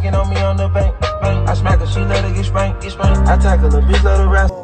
on me on the bank. bank. I smack her, she let her get spanked. Get spanked. I tackle bitch, let her rest.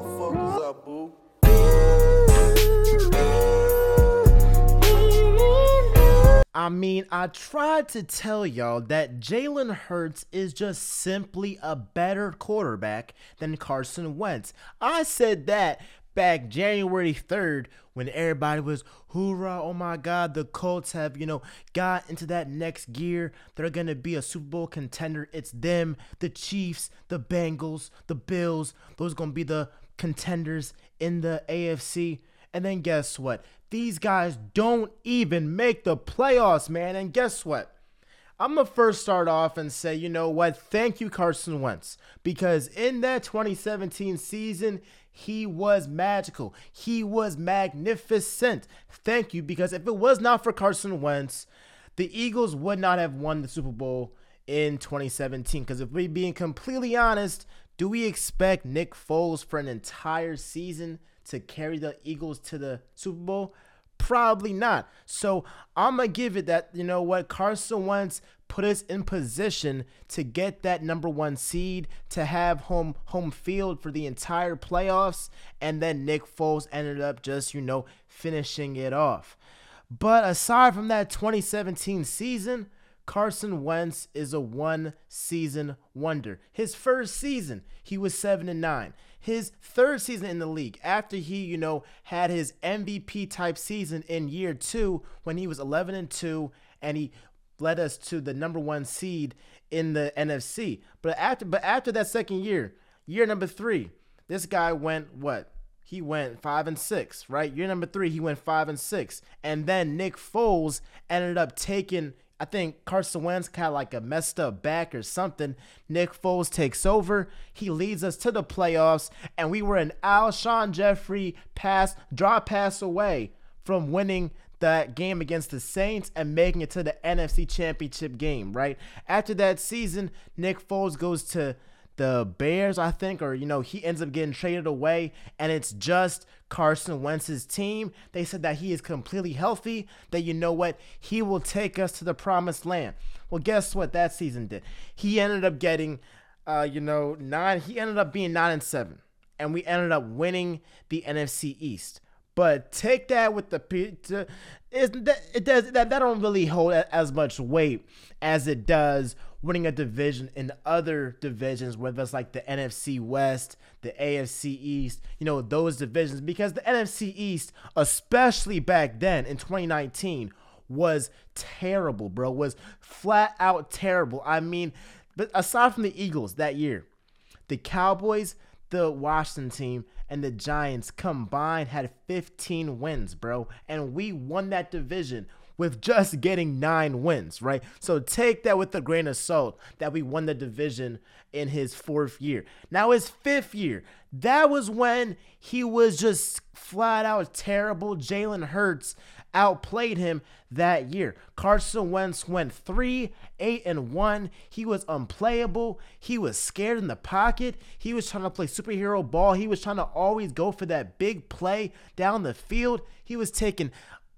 I mean, I tried to tell y'all that Jalen Hurts is just simply a better quarterback than Carson Wentz. I said that back January 3rd when everybody was, hoorah, oh my God, the Colts have, you know, got into that next gear. They're going to be a Super Bowl contender. It's them, the Chiefs, the Bengals, the Bills. Those going to be the contenders in the AFC. And then guess what? These guys don't even make the playoffs, man. And guess what? I'm going to first start off and say, you know what? Thank you, Carson Wentz. Because in that 2017 season, he was magical. He was magnificent. Thank you. Because if it was not for Carson Wentz, the Eagles would not have won the Super Bowl in 2017. Because if we're being completely honest, do we expect Nick Foles for an entire season to carry the Eagles to the Super Bowl? Probably not. So I'm gonna give it that you know what Carson Wentz put us in position to get that number one seed to have home home field for the entire playoffs, and then Nick Foles ended up just you know finishing it off. But aside from that 2017 season, Carson Wentz is a one season wonder. His first season, he was 7 and 9 his third season in the league after he, you know, had his MVP type season in year two when he was 11 and 2 and he led us to the number one seed in the NFC. But after, but after that second year, year number three, this guy went what? He went five and six, right? Year number three, he went five and six, and then Nick Foles ended up taking I think Carson Wentz had like a messed up back or something. Nick Foles takes over. He leads us to the playoffs, and we were an Alshon Jeffery pass, draw pass away from winning that game against the Saints and making it to the NFC Championship game, right? After that season, Nick Foles goes to the Bears, I think, or you know, he ends up getting traded away, and it's just Carson Wentz's team. They said that he is completely healthy, that you know what, he will take us to the promised land. Well, guess what that season did? He ended up getting, uh, you know, nine. He ended up being nine and seven, and we ended up winning the NFC East. But take that with the it does that that don't really hold as much weight as it does winning a division in other divisions, whether it's like the NFC West, the AFC East, you know, those divisions, because the NFC East, especially back then in 2019, was terrible, bro. Was flat out terrible. I mean, but aside from the Eagles that year, the Cowboys, the Washington team, and the Giants combined had 15 wins, bro. And we won that division with just getting nine wins, right? So take that with a grain of salt that we won the division in his fourth year. Now, his fifth year, that was when he was just flat out terrible. Jalen Hurts outplayed him that year. Carson Wentz went 3 8 and 1. He was unplayable. He was scared in the pocket. He was trying to play superhero ball. He was trying to always go for that big play down the field. He was taking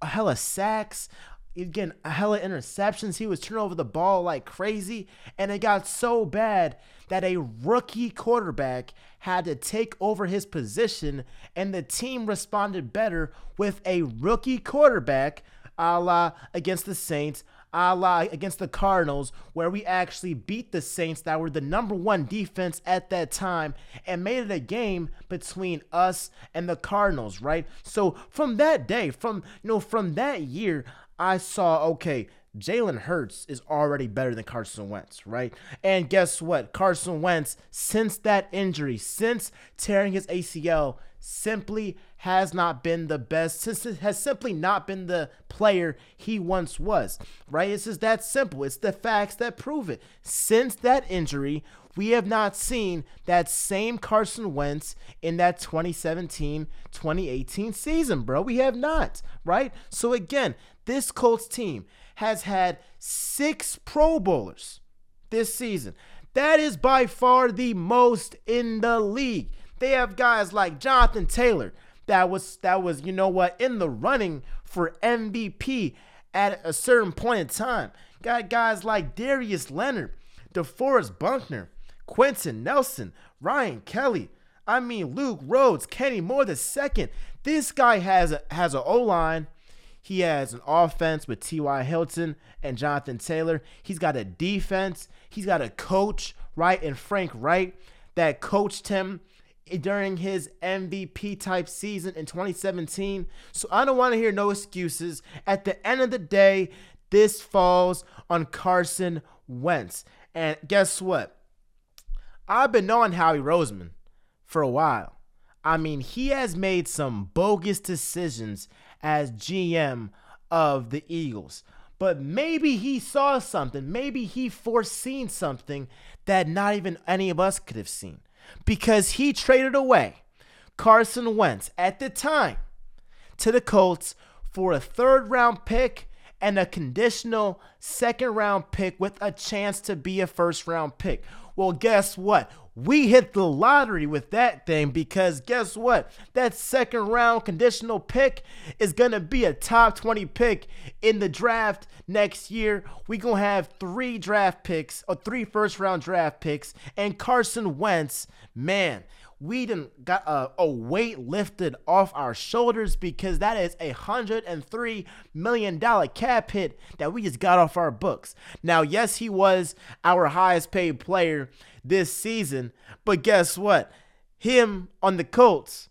hella sacks. again, a hella interceptions. He was turning over the ball like crazy. And it got so bad that a rookie quarterback had to take over his position. And the team responded better with a rookie quarterback, a la against the Saints, a la against the Cardinals, where we actually beat the Saints that were the number one defense at that time and made it a game between us and the Cardinals, right? So from that day, from you know, from that year, I saw, okay, Jalen Hurts is already better than Carson Wentz, right? And guess what? Carson Wentz, since that injury, since tearing his ACL, simply has not been the best, since it has simply not been the player he once was, right? It's just that simple. It's the facts that prove it. Since that injury, we have not seen that same Carson Wentz in that 2017 2018 season, bro. We have not, right? So, again, this Colts team has had six Pro Bowlers this season. That is by far the most in the league. They have guys like Jonathan Taylor that was that was you know what in the running for MVP at a certain point in time. Got guys like Darius Leonard DeForest Buckner, Quenton Nelson, Ryan Kelly. I mean, Luke Rhodes, Kenny Moore the second. This guy has a, has an O line. He has an offense with T.Y. Hilton and Jonathan Taylor. He's got a defense. He's got a coach, right, and Frank Reich that coached him during his MVP type season in 2017. So I don't want to hear no excuses. At the end of the day, this falls on Carson Wentz. And guess what? I've been knowing Howie Roseman for a while. I mean, he has made some bogus decisions as GM of the Eagles. But maybe he saw something. Maybe he foreseen something that not even any of us could have seen. Because he traded away Carson Wentz at the time to the Colts for a third round pick and a conditional second round pick with a chance to be a first round pick. Well, guess what? We hit the lottery with that thing because guess what? That second round conditional pick is going to be a top 20 pick in the draft next year. we going to have three draft picks or three first round draft picks. And Carson Wentz, man, we didn't got a, a, weight lifted off our shoulders because that is a hundred and three million dollar cap hit that we just got off our books. Now, yes, he was our highest paid player this season, but guess what? Him on the Colts,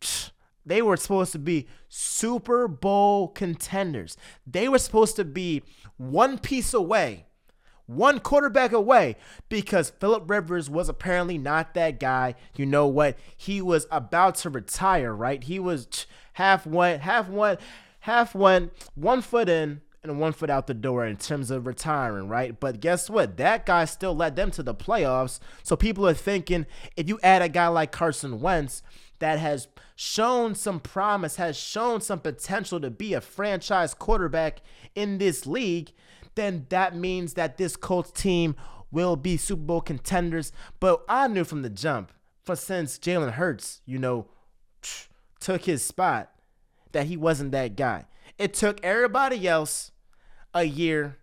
they were supposed to be Super Bowl contenders. They were supposed to be one piece away one quarterback away because Philip Rivers was apparently not that guy. You know what? He was about to retire, right? He was half one, half one, half one, one foot in and one foot out the door in terms of retiring, right? But guess what? That guy still led them to the playoffs. So people are thinking if you add a guy like Carson Wentz that has shown some promise, has shown some potential to be a franchise quarterback in this league, then that means that this Colts team will be Super Bowl contenders. But I knew from the jump, for since Jalen Hurts, you know, took his spot, that he wasn't that guy. It took everybody else a year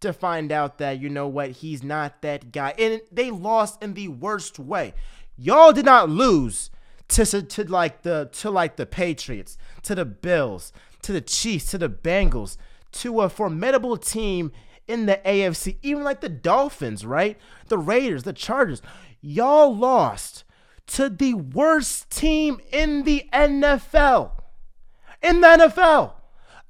to find out that, you know what, he's not that guy. And they lost in the worst way. Y'all did not lose to, to, to like the to like the Patriots, to the Bills, to the Chiefs, to the Bengals to a formidable team in the AFC, even like the Dolphins, right? The Raiders, the Chargers. Y'all lost to the worst team in the NFL. In the NFL.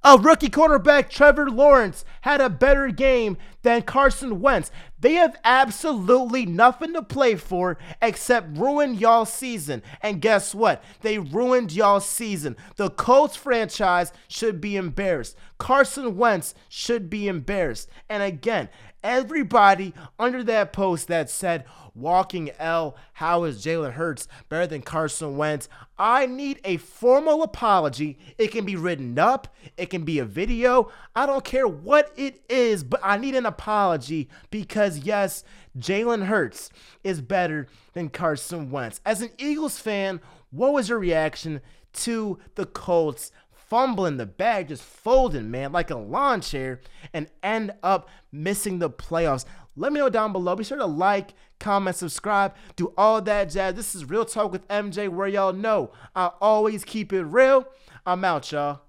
A rookie quarterback, Trevor Lawrence, had a better game than Carson Wentz. They have absolutely nothing to play for except ruin y'all's season. And guess what? They ruined y'all's season. The Colts franchise should be embarrassed. Carson Wentz should be embarrassed. And again, everybody under that post that said, walking L, how is Jalen Hurts better than Carson Wentz? I need a formal apology. It can be written up, it can be a video. I don't care it is, but I need an apology because, yes, Jalen Hurts is better than Carson Wentz. As an Eagles fan, what was your reaction to the Colts fumbling the bag, just folding, man, like a lawn chair, and end up missing the playoffs. Let me know down below. Be sure to like, comment, subscribe, do all that jazz. This is Real Talk with MJ, where y'all know I always keep it real. I'm out, y'all.